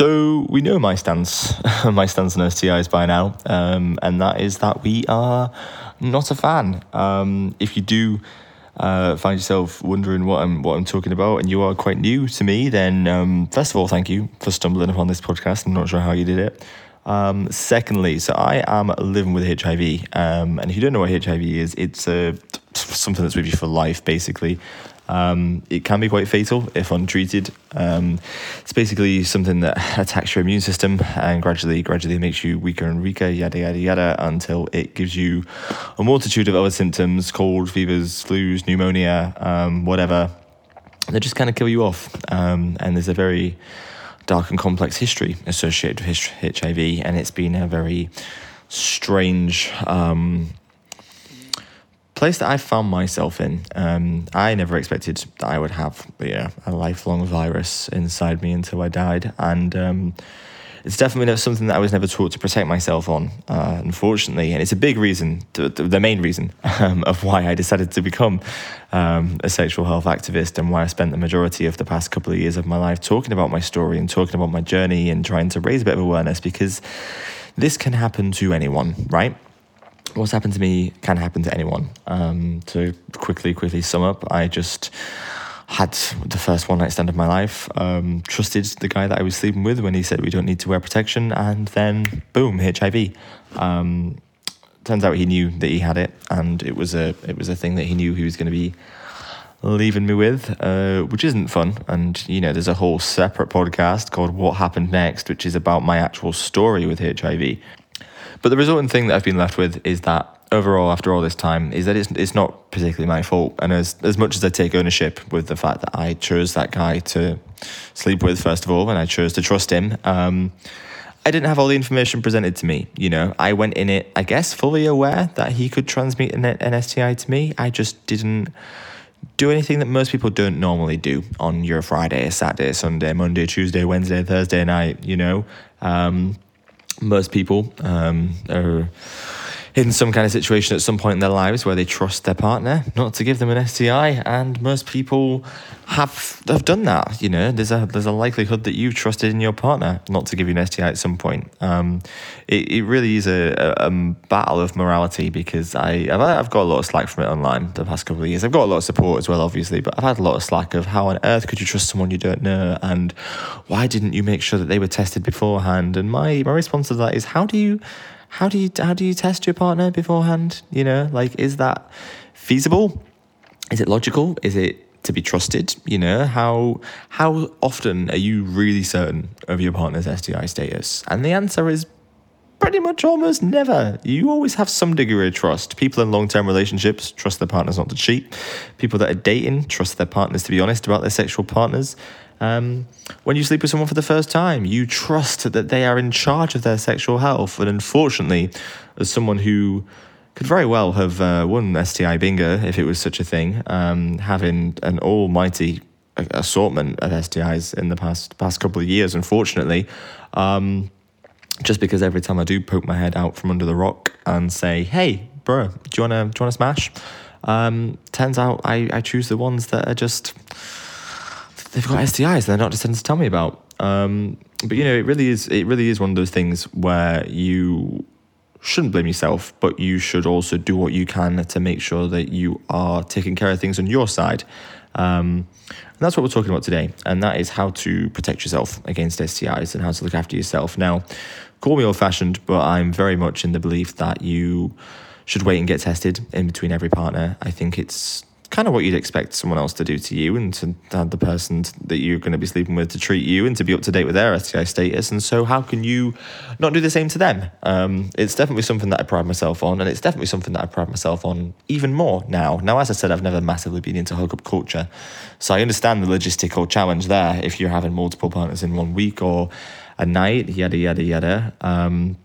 So we know my stance, my stance on STIs by now, um, and that is that we are not a fan. Um, if you do uh, find yourself wondering what I'm what I'm talking about, and you are quite new to me, then um, first of all, thank you for stumbling upon this podcast. I'm not sure how you did it. Um, secondly, so I am living with HIV, um, and if you don't know what HIV is, it's uh, something that's with you for life, basically. Um, it can be quite fatal if untreated. Um, it's basically something that attacks your immune system and gradually, gradually makes you weaker and weaker, yada yada yada, until it gives you a multitude of other symptoms: cold, fevers, flus, pneumonia, um, whatever. They just kind of kill you off. Um, and there's a very dark and complex history associated with HIV, and it's been a very strange um, place that I found myself in. Um, I never expected that I would have yeah, a lifelong virus inside me until I died. And um, it's definitely something that I was never taught to protect myself on, uh, unfortunately. And it's a big reason, to, the main reason um, of why I decided to become um, a sexual health activist and why I spent the majority of the past couple of years of my life talking about my story and talking about my journey and trying to raise a bit of awareness because this can happen to anyone, right? What's happened to me can happen to anyone. Um, to quickly, quickly sum up, I just had the first one night stand of my life. Um, trusted the guy that I was sleeping with when he said we don't need to wear protection, and then boom, HIV. Um, turns out he knew that he had it, and it was a it was a thing that he knew he was going to be leaving me with, uh, which isn't fun. And you know, there's a whole separate podcast called "What Happened Next," which is about my actual story with HIV. But the resultant thing that I've been left with is that overall, after all this time, is that it's, it's not particularly my fault. And as, as much as I take ownership with the fact that I chose that guy to sleep with, first of all, and I chose to trust him, um, I didn't have all the information presented to me. You know, I went in it, I guess, fully aware that he could transmit an, an STI to me. I just didn't do anything that most people don't normally do on your Friday, Saturday, Sunday, Monday, Tuesday, Wednesday, Thursday night, you know. Um, most people um, are in some kind of situation at some point in their lives where they trust their partner not to give them an STI, and most people have have done that. You know, there's a there's a likelihood that you've trusted in your partner not to give you an STI at some point. Um, it, it really is a, a, a, battle of morality because I I've, I've got a lot of slack from it online the past couple of years. I've got a lot of support as well, obviously, but I've had a lot of slack of how on earth could you trust someone you don't know, and why didn't you make sure that they were tested beforehand? And my my response to that is how do you how do you how do you test your partner beforehand? You know, like is that feasible? Is it logical? Is it to be trusted? You know, how how often are you really certain of your partner's STI status? And the answer is pretty much almost never. You always have some degree of trust. People in long term relationships trust their partners not to cheat. People that are dating trust their partners to be honest about their sexual partners. Um, when you sleep with someone for the first time, you trust that they are in charge of their sexual health. And unfortunately, as someone who could very well have uh, won STI bingo if it was such a thing, um, having an almighty assortment of STIs in the past past couple of years, unfortunately. Um, just because every time I do poke my head out from under the rock and say, "Hey, bro, do you wanna do you wanna smash?" Um, turns out I, I choose the ones that are just they've got STIs they're not just to tell me about. Um, but you know, it really is it really is one of those things where you shouldn't blame yourself, but you should also do what you can to make sure that you are taking care of things on your side. Um, and that's what we're talking about today, and that is how to protect yourself against STIs and how to look after yourself. Now, call me old fashioned, but I'm very much in the belief that you should wait and get tested in between every partner. I think it's kind of what you'd expect someone else to do to you and to have the person that you're going to be sleeping with to treat you and to be up to date with their STI status. And so, how can you not do the same to them? Um, it's definitely something that I pride myself on, and it's definitely something that I pride myself on even more now. Now, as I said, I've never massively been into hookup culture, so I understand the logistical challenge there if you're having multiple partners in one week or a night, yada, yada, yada. Um,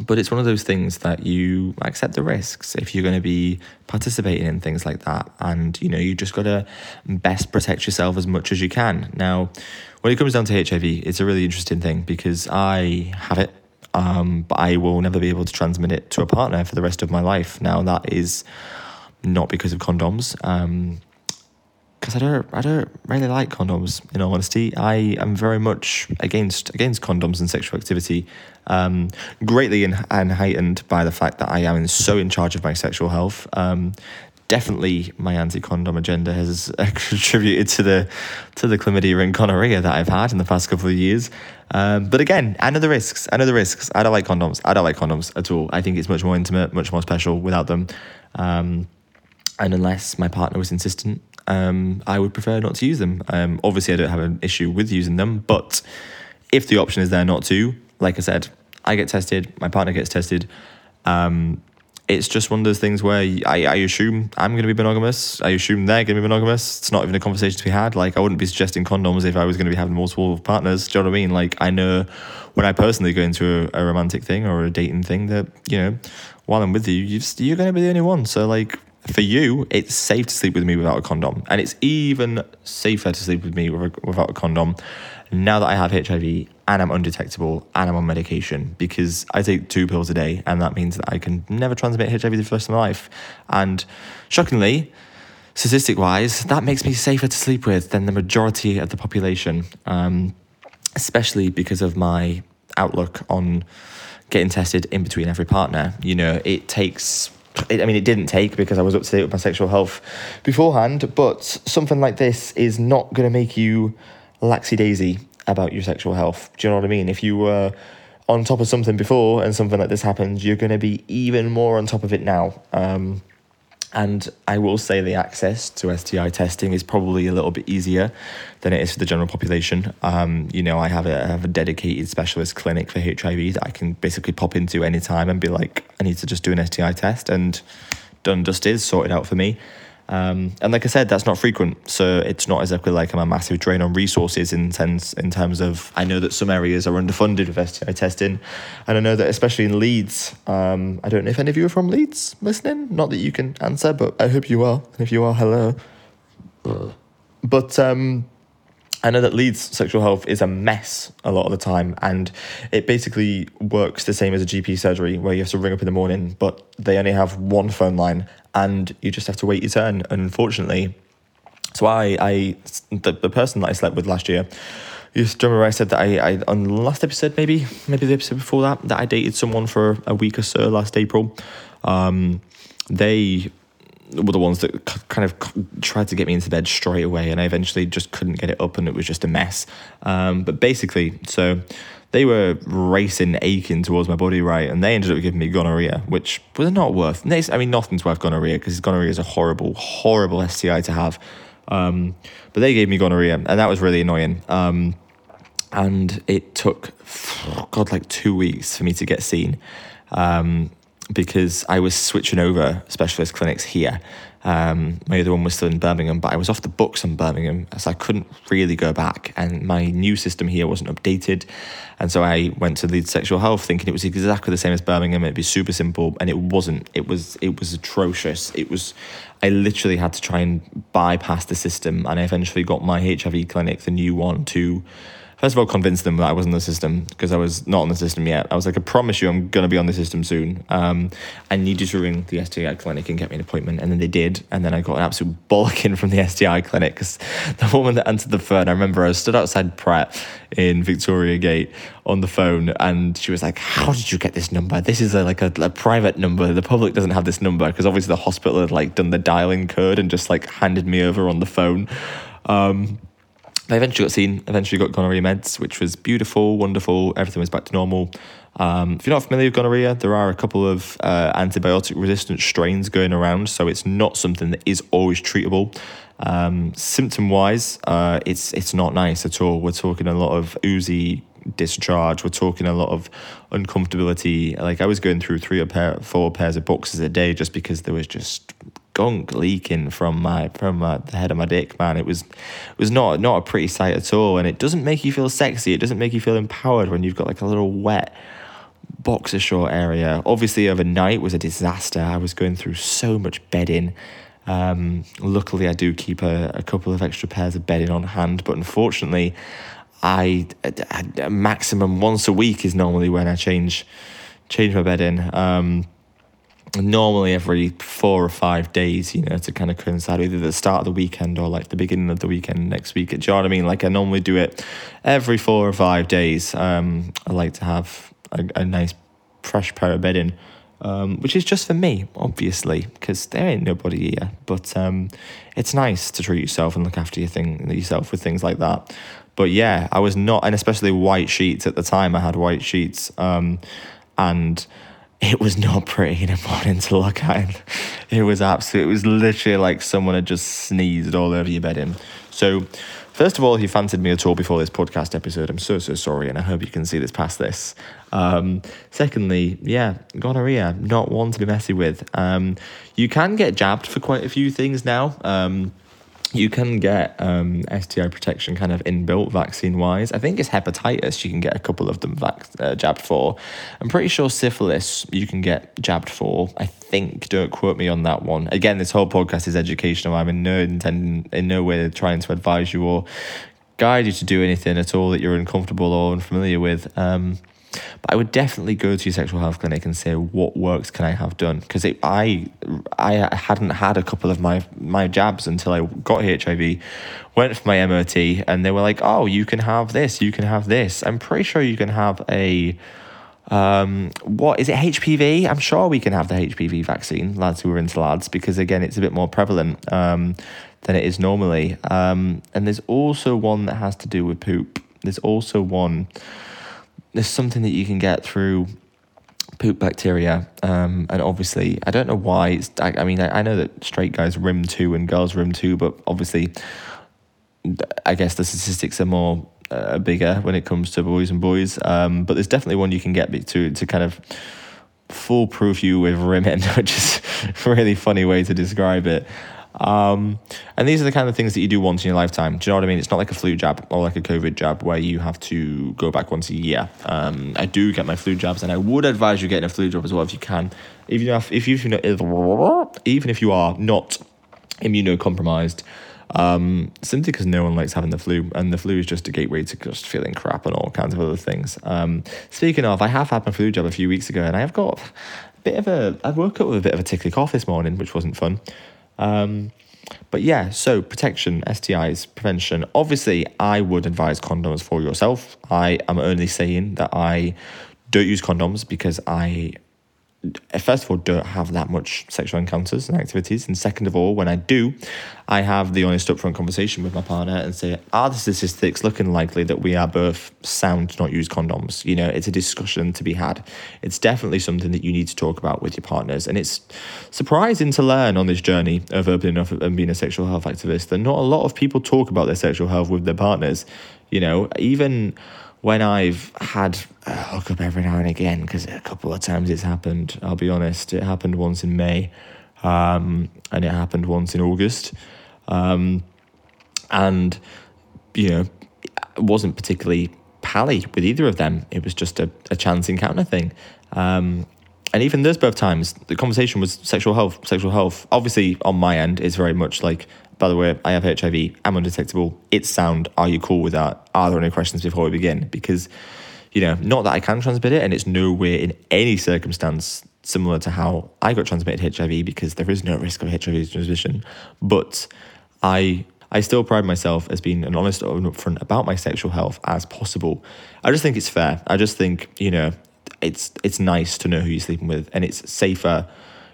but it's one of those things that you accept the risks if you're going to be participating in things like that. And you know you just got to best protect yourself as much as you can. Now when it comes down to hiv it's a really interesting thing because i have it um, but i will never be able to transmit it to a partner for the rest of my life. Now that is not because of condoms. Um, because I don't I don't really like condoms. In all honesty, I am very much against against condoms and sexual activity, um, greatly in, and heightened by the fact that I am so in charge of my sexual health. Um, definitely, my anti-condom agenda has contributed to the to the chlamydia and gonorrhea that I've had in the past couple of years. Um, but again, I know the risks. I know the risks. I don't like condoms. I don't like condoms at all. I think it's much more intimate, much more special without them. Um, and unless my partner was insistent, um, I would prefer not to use them. Um, obviously, I don't have an issue with using them, but if the option is there not to, like I said, I get tested, my partner gets tested. Um, it's just one of those things where I, I assume I'm going to be monogamous. I assume they're going to be monogamous. It's not even a conversation to be had. Like, I wouldn't be suggesting condoms if I was going to be having multiple partners. Do you know what I mean? Like, I know when I personally go into a, a romantic thing or a dating thing that, you know, while I'm with you, you're going to be the only one. So, like, for you, it's safe to sleep with me without a condom. And it's even safer to sleep with me without a condom now that I have HIV and I'm undetectable and I'm on medication because I take two pills a day and that means that I can never transmit HIV the rest of my life. And shockingly, statistic wise, that makes me safer to sleep with than the majority of the population, um, especially because of my outlook on getting tested in between every partner. You know, it takes I mean, it didn't take because I was up to date with my sexual health beforehand, but something like this is not going to make you laxy daisy about your sexual health. Do you know what I mean? If you were on top of something before and something like this happens, you're going to be even more on top of it now. Um, and I will say the access to STI testing is probably a little bit easier than it is for the general population. Um, you know, I have a, I have a dedicated specialist clinic for HIV that I can basically pop into anytime and be like, I need to just do an STI test, and done, dusted, sorted out for me. Um, and like I said, that's not frequent, so it's not exactly like I'm a massive drain on resources in sense in terms of I know that some areas are underfunded with STI testing, and I know that especially in Leeds, um, I don't know if any of you are from Leeds listening. Not that you can answer, but I hope you are. And if you are, hello. But um, I know that Leeds sexual health is a mess a lot of the time, and it basically works the same as a GP surgery where you have to ring up in the morning, but they only have one phone line, and you just have to wait your turn. Unfortunately, so I, I the, the person that I slept with last year, you remember I said that I, I on the last episode, maybe maybe the episode before that, that I dated someone for a week or so last April. Um, they were the ones that kind of tried to get me into bed straight away, and I eventually just couldn't get it up, and it was just a mess. Um, but basically, so they were racing, aching towards my body, right, and they ended up giving me gonorrhea, which was not worth. I mean, nothing's worth gonorrhea because gonorrhea is a horrible, horrible STI to have. Um, but they gave me gonorrhea, and that was really annoying. Um, and it took, God, like two weeks for me to get seen. Um, because I was switching over specialist clinics here. Um, my other one was still in Birmingham, but I was off the books in Birmingham, so I couldn't really go back. And my new system here wasn't updated, and so I went to Leeds Sexual Health, thinking it was exactly the same as Birmingham. It'd be super simple, and it wasn't. It was it was atrocious. It was. I literally had to try and bypass the system, and I eventually got my HIV clinic, the new one, to first of all, convinced them that I was on the system because I was not on the system yet. I was like, I promise you, I'm to be on the system soon. Um, I need you to ring the STI clinic and get me an appointment. And then they did. And then I got an absolute bollocking from the STI clinic because the woman that answered the phone, I remember I stood outside Pratt in Victoria Gate on the phone and she was like, How did you get this number? This is a, like a, a private number. The public doesn't have this number because obviously the hospital had like done the dialing code and just like handed me over on the phone. Um, I eventually got seen, eventually got gonorrhea meds, which was beautiful, wonderful. Everything was back to normal. Um, if you're not familiar with gonorrhea, there are a couple of uh, antibiotic resistant strains going around, so it's not something that is always treatable. Um, symptom wise, uh, it's it's not nice at all. We're talking a lot of oozy discharge. We're talking a lot of uncomfortability. Like I was going through three or pair, four pairs of boxes a day just because there was just gunk leaking from my from my, the head of my dick, man. It was it was not not a pretty sight at all, and it doesn't make you feel sexy. It doesn't make you feel empowered when you've got like a little wet boxer short area. Obviously, overnight was a disaster. I was going through so much bedding. Um, luckily, I do keep a, a couple of extra pairs of bedding on hand, but unfortunately, I a maximum once a week is normally when I change change my bedding. Um, normally every four or five days, you know, to kind of coincide either the start of the weekend or like the beginning of the weekend next week. Do you know what I mean? Like I normally do it every four or five days. Um, I like to have a, a nice fresh pair of bedding, um, which is just for me, obviously, because there ain't nobody here. But um, it's nice to treat yourself and look after your thing yourself with things like that. But yeah, I was not, and especially white sheets at the time. I had white sheets, um, and it was not pretty in the morning to look at. Him. It was absolute. It was literally like someone had just sneezed all over your bedding. So, first of all, if you fancied me at all before this podcast episode, I'm so so sorry, and I hope you can see this past this. Um, secondly, yeah, gonorrhea, not one to be messy with. Um, you can get jabbed for quite a few things now. Um, you can get um, STI protection kind of inbuilt vaccine wise. I think it's hepatitis you can get a couple of them vac- uh, jabbed for. I'm pretty sure syphilis you can get jabbed for. I think, don't quote me on that one. Again, this whole podcast is educational. I'm in no intending, in no way trying to advise you or guide you to do anything at all that you're uncomfortable or unfamiliar with. Um, but I would definitely go to your sexual health clinic and say, what works can I have done? Because I I hadn't had a couple of my my jabs until I got HIV, went for my MOT, and they were like, oh, you can have this, you can have this. I'm pretty sure you can have a um, what is it HPV? I'm sure we can have the HPV vaccine, lads who are into lads, because again, it's a bit more prevalent um, than it is normally. Um, and there's also one that has to do with poop. There's also one there's something that you can get through poop bacteria. Um, and obviously, I don't know why. It's, I, I mean, I, I, know that straight guys rim two and girls rim two, but obviously, I guess the statistics are more uh, bigger when it comes to boys and boys. Um, but there's definitely one you can get to to kind of foolproof you with rimming, which is a really funny way to describe it. Um, and these are the kind of things that you do once in your lifetime. Do you know what I mean? It's not like a flu jab or like a COVID jab where you have to go back once a year. Um, I do get my flu jabs, and I would advise you getting a flu jab as well if you can. Even if, if you even if you are not immunocompromised, um, simply because no one likes having the flu, and the flu is just a gateway to just feeling crap and all kinds of other things. Um, speaking of, I have had my flu jab a few weeks ago, and I have got a bit of a. I woke up with a bit of a tickly cough this morning, which wasn't fun. Um, but yeah, so protection, STIs, prevention. Obviously, I would advise condoms for yourself. I am only saying that I don't use condoms because I Uh, first of all, don't have that much sexual encounters and activities. And second of all, when I do, I have the honest upfront conversation with my partner and say, are the statistics looking likely that we are both sound to not use condoms? You know, it's a discussion to be had. It's definitely something that you need to talk about with your partners. And it's surprising to learn on this journey of opening up and being a sexual health activist that not a lot of people talk about their sexual health with their partners. You know, even when I've had a hookup every now and again, because a couple of times it's happened, I'll be honest, it happened once in May um, and it happened once in August. Um, and, you know, it wasn't particularly pally with either of them. It was just a, a chance encounter thing. Um, and even those both times, the conversation was sexual health, sexual health. Obviously, on my end, is very much like by the way, I have HIV, I'm undetectable, it's sound, are you cool with that? Are there any questions before we begin? Because, you know, not that I can transmit it, and it's nowhere in any circumstance similar to how I got transmitted HIV because there is no risk of HIV transmission. But I I still pride myself as being an honest and upfront about my sexual health as possible. I just think it's fair. I just think, you know, it's it's nice to know who you're sleeping with and it's safer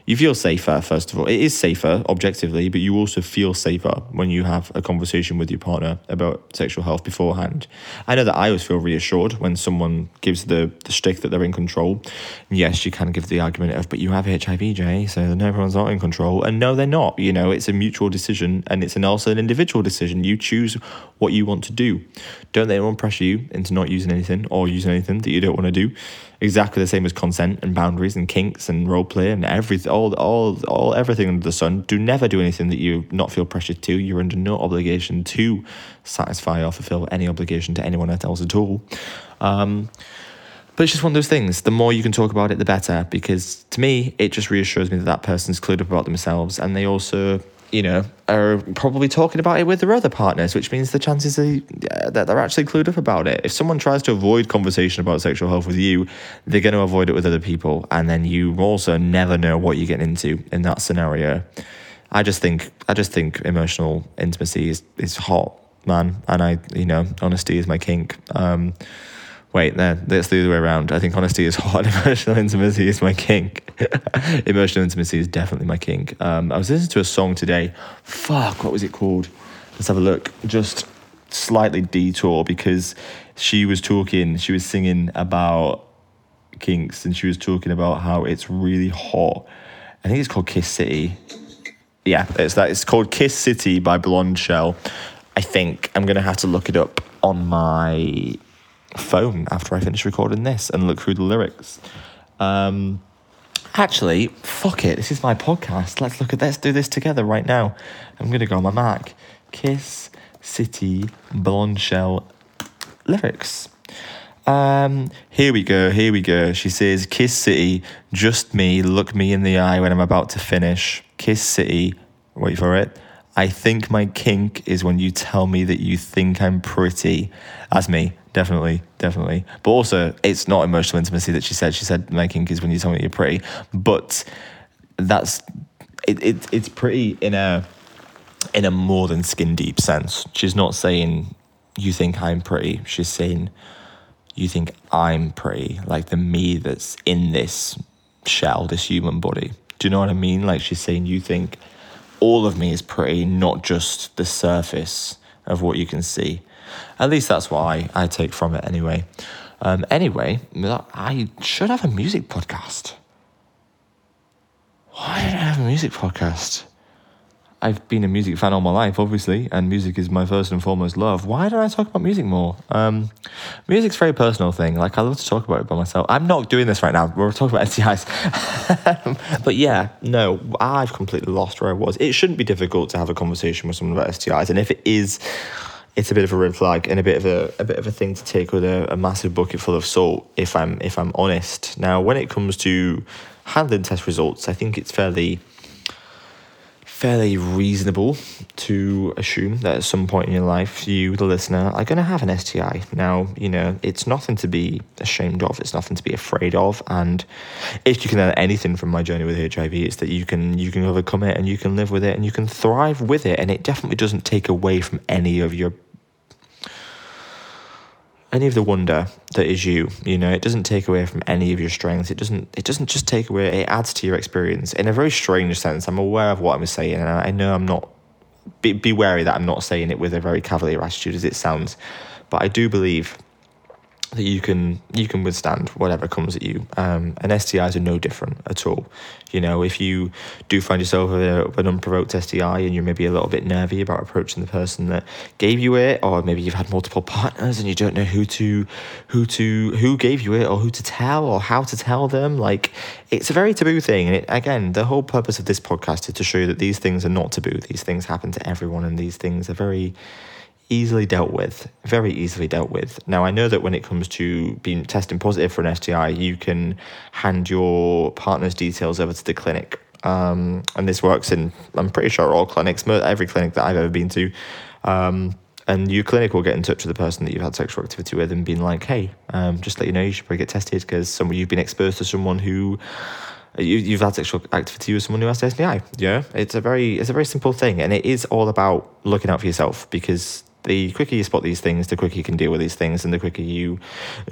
you feel safer first of all. It is safer objectively but you also feel safer when you have a conversation with your partner about sexual health beforehand. I know that i always feel reassured when someone gives the the stick that they're in control. Yes you can give the argument of but you have hiv jay so no everyone's not in control. And no they're not. You know it's a mutual decision and it's an also an individual decision. You choose what you want to do. Don't let anyone pressure you into not using anything or using anything that you don't want to do exactly the same as consent and boundaries and kinks and role play and everything, all, all, all, everything under the sun. Do never do anything that you not feel pressured to. You're under no obligation to satisfy or fulfill any obligation to anyone else at all. Um, but it's just one of those things. The more you can talk about it, the better. Because to me, it just reassures me that that person's clued up about themselves, and they also you know, are probably talking about it with their other partners, which means the chances are, uh, that they're actually clued up about it. If someone tries to avoid conversation about sexual health with you, they're going to avoid it with other people, and then you also never know what you're getting into in that scenario. I just think, I just think emotional intimacy is is hot, man, and I, you know, honesty is my kink. Um, Wait, no, that's the other way around. I think honesty is hot. Emotional intimacy is my kink. Emotional intimacy is definitely my kink. Um, I was listening to a song today. Fuck, what was it called? Let's have a look. Just slightly detour because she was talking, she was singing about kinks and she was talking about how it's really hot. I think it's called Kiss City. Yeah, it's that. It's called Kiss City by Blondshell. I think I'm gonna have to look it up on my phone after I finish recording this and look through the lyrics. Um, actually, fuck it. This is my podcast. Let's look at let's do this together right now. I'm gonna go on my Mac. Kiss City Blondshell lyrics. Um, here we go, here we go. She says, Kiss City, just me, look me in the eye when I'm about to finish. Kiss City, wait for it. I think my kink is when you tell me that you think I'm pretty. That's me definitely, definitely. But also, it's not emotional intimacy that she said. She said making is when you tell me you're pretty. But that's it, it. It's pretty in a in a more than skin deep sense. She's not saying you think I'm pretty. She's saying you think I'm pretty, like the me that's in this shell, this human body. Do you know what I mean? Like she's saying you think all of me is pretty, not just the surface of what you can see. At least that's what I, I take from it anyway. Um, anyway, I should have a music podcast. Why did I have a music podcast? I've been a music fan all my life, obviously, and music is my first and foremost love. Why don't I talk about music more? Um, music's a very personal thing. Like, I love to talk about it by myself. I'm not doing this right now. We're talking about STIs. but yeah, no, I've completely lost where I was. It shouldn't be difficult to have a conversation with someone about STIs. And if it is, it's a bit of a red flag and a bit of a, a bit of a thing to take with a, a massive bucket full of salt if I'm if I'm honest. Now when it comes to handling test results, I think it's fairly fairly reasonable to assume that at some point in your life, you, the listener, are going to have an STI. Now, you know, it's nothing to be ashamed of, it's nothing to be afraid of. And if you can learn anything from my journey with HIV, it's that you can you can overcome it and you can live with it and you can thrive with it. And it definitely doesn't take away from any of your any of the wonder that is you you know it doesn't take away from any of your strengths. It doesn't it doesn't just take away it adds to your experience in a very strange sense. I'm aware of what i'm saying and i know i'm not be, be wary that i'm not saying it with a very cavalier attitude as it sounds but i do believe that you can you can withstand whatever comes at you. Um, and STIs are no different at all. You know, if you do find yourself with, an unprovoked STI and you're maybe a little bit nervy about approaching the person that gave you it, or maybe you've had multiple partners and you don't know who to who to who gave you it or who to tell or how to tell them, like it's a very taboo thing. And it, again, the whole purpose of this podcast is to show you that these things are not taboo. These things happen to everyone, and these things are very easily dealt with, very easily dealt with. Now, I know that when it comes to being testing positive for an STI, you can hand your partner's details over to the clinic. Um, and this works in, I'm pretty sure, all clinics, every clinic that I've ever been to. Um, and your clinic will get in touch with the person that you've had sexual activity with and being like, hey, um, just let you know you should probably get tested because you've been exposed to someone who you, you've had sexual activity with someone who has STI. Yeah, it's a very it's a very simple thing, and it is all about looking out for yourself because the quicker you spot these things, the quicker you can deal with these things, and the quicker you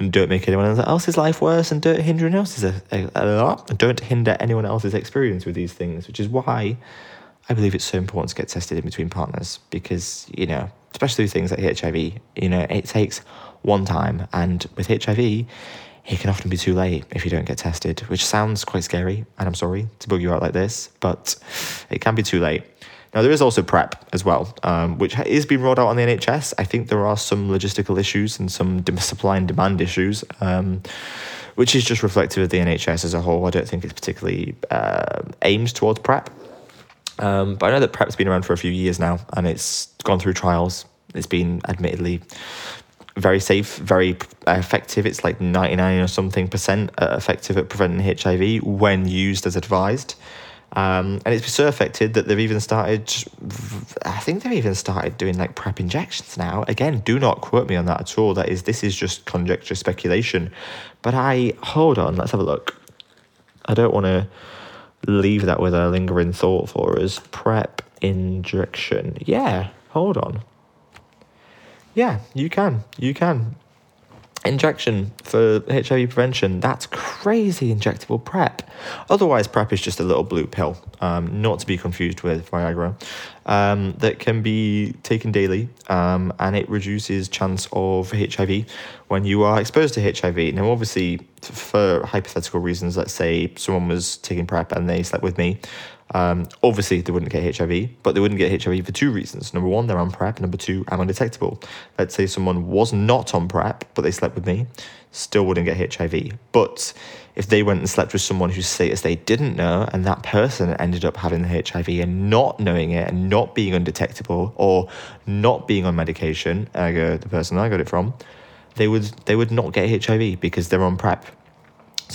don't make anyone else's life worse, and don't hinder anyone else's uh, a, a, a, don't hinder anyone else's experience with these things. Which is why I believe it's so important to get tested in between partners because you know, especially things like HIV, you know, it takes one time, and with HIV, it can often be too late if you don't get tested, which sounds quite scary, and I'm sorry to bug you out like this, but it can be too late. Now, there is also PrEP as well, um, which is being rolled out on the NHS. I think there are some logistical issues and some supply and demand issues, um, which is just reflective of the NHS as a whole. I don't think it's particularly uh, aimed towards PrEP. Um, but I know that PrEP's been around for a few years now and it's gone through trials. It's been admittedly very safe, very effective. It's like 99 or something percent uh, effective at preventing HIV when used as advised. Um, and it's so affected that they've even started, I think they've even started doing like PrEP injections now. Again, do not quote me on that at all. That is, this is just conjecture speculation. But I, hold on, let's have a look. I don't want to leave that with a lingering thought for us. PrEP injection. Yeah, hold on. Yeah, you can. You can injection for HIV prevention. That's crazy injectable PrEP. Otherwise, PrEP is just a little blue pill, um, not to be confused with Viagra, um, that can be taken daily um, and it reduces chance of HIV when you are exposed to HIV. Now, obviously, for hypothetical reasons, let's say someone was taking PrEP and they slept with me. Um, obviously, they wouldn't get HIV, but they wouldn't get HIV for two reasons. Number one, they're on PrEP. Number two, I'm undetectable. Let's say someone was not on PrEP, but they slept with me, still wouldn't get HIV. But if they went and slept with someone whose status they didn't know, and that person ended up having HIV and not knowing it and not being undetectable or not being on medication, ergo the person I got it from, they would they would not get HIV because they're on PrEP.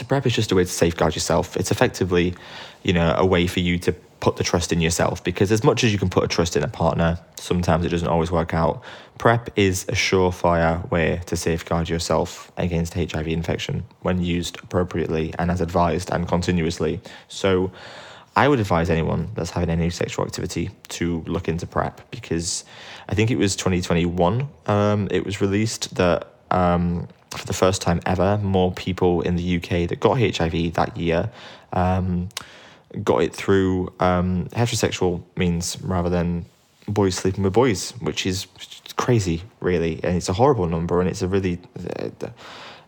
PrEP is just a way to safeguard yourself. It's effectively, you know, a way for you to put the trust in yourself because as much as you can put a trust in a partner, sometimes it doesn't always work out. PrEP is a surefire way to safeguard yourself against HIV infection when used appropriately and as advised and continuously. So I would advise anyone that's having any sexual activity to look into PrEP because I think it was 2021 um, it was released that um, for the first time ever, more people in the UK that got HIV that year um, got it through um, heterosexual means rather than boys sleeping with boys, which is crazy, really. And it's a horrible number, and it's a really.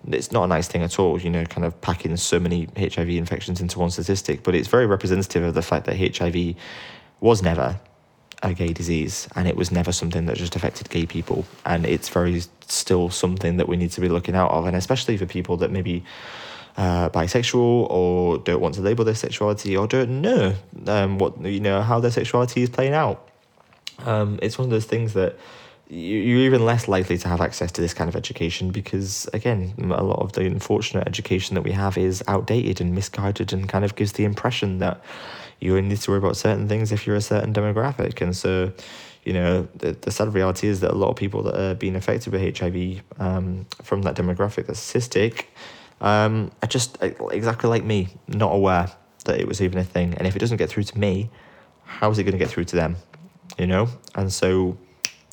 It's not a nice thing at all, you know, kind of packing so many HIV infections into one statistic, but it's very representative of the fact that HIV was never a gay disease and it was never something that just affected gay people. And it's very still something that we need to be looking out of and especially for people that maybe uh, bisexual or don't want to label their sexuality or don't know um, what you know how their sexuality is playing out. Um, it's one of those things that you're even less likely to have access to this kind of education because again a lot of the unfortunate education that we have is outdated and misguided and kind of gives the impression that you only need to worry about certain things if you're a certain demographic. And so, you know, the, the sad reality is that a lot of people that are being affected with HIV um, from that demographic that's cystic um, are just exactly like me, not aware that it was even a thing. And if it doesn't get through to me, how is it going to get through to them? You know? And so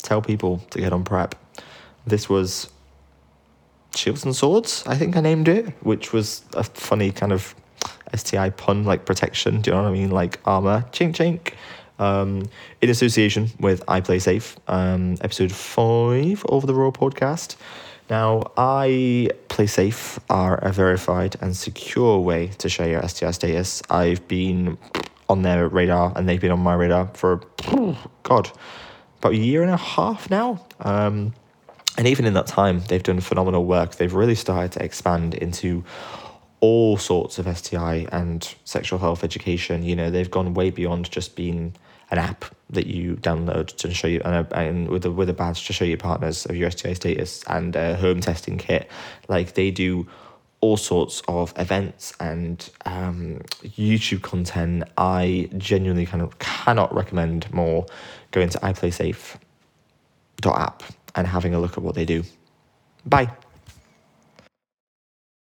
tell people to get on PrEP. This was Shields and Swords, I think I named it, which was a funny kind of STI pun like protection. Do you know what I mean? Like armor, chink chink. Um, in association with iPlaySafe, um, episode five of the Raw podcast. Now, I Play Safe are a verified and secure way to share your STI status. I've been on their radar and they've been on my radar for, God, about a year and a half now. Um, and even in that time, they've done phenomenal work. They've really started to expand into all sorts of STI and sexual health education. You know, they've gone way beyond just being an app that you download to show you and, a, and with a with a badge to show your partners of your STI status and a home testing kit. Like they do all sorts of events and um, YouTube content. I genuinely kind of cannot recommend more going to iPlaySafe.app and having a look at what they do. Bye.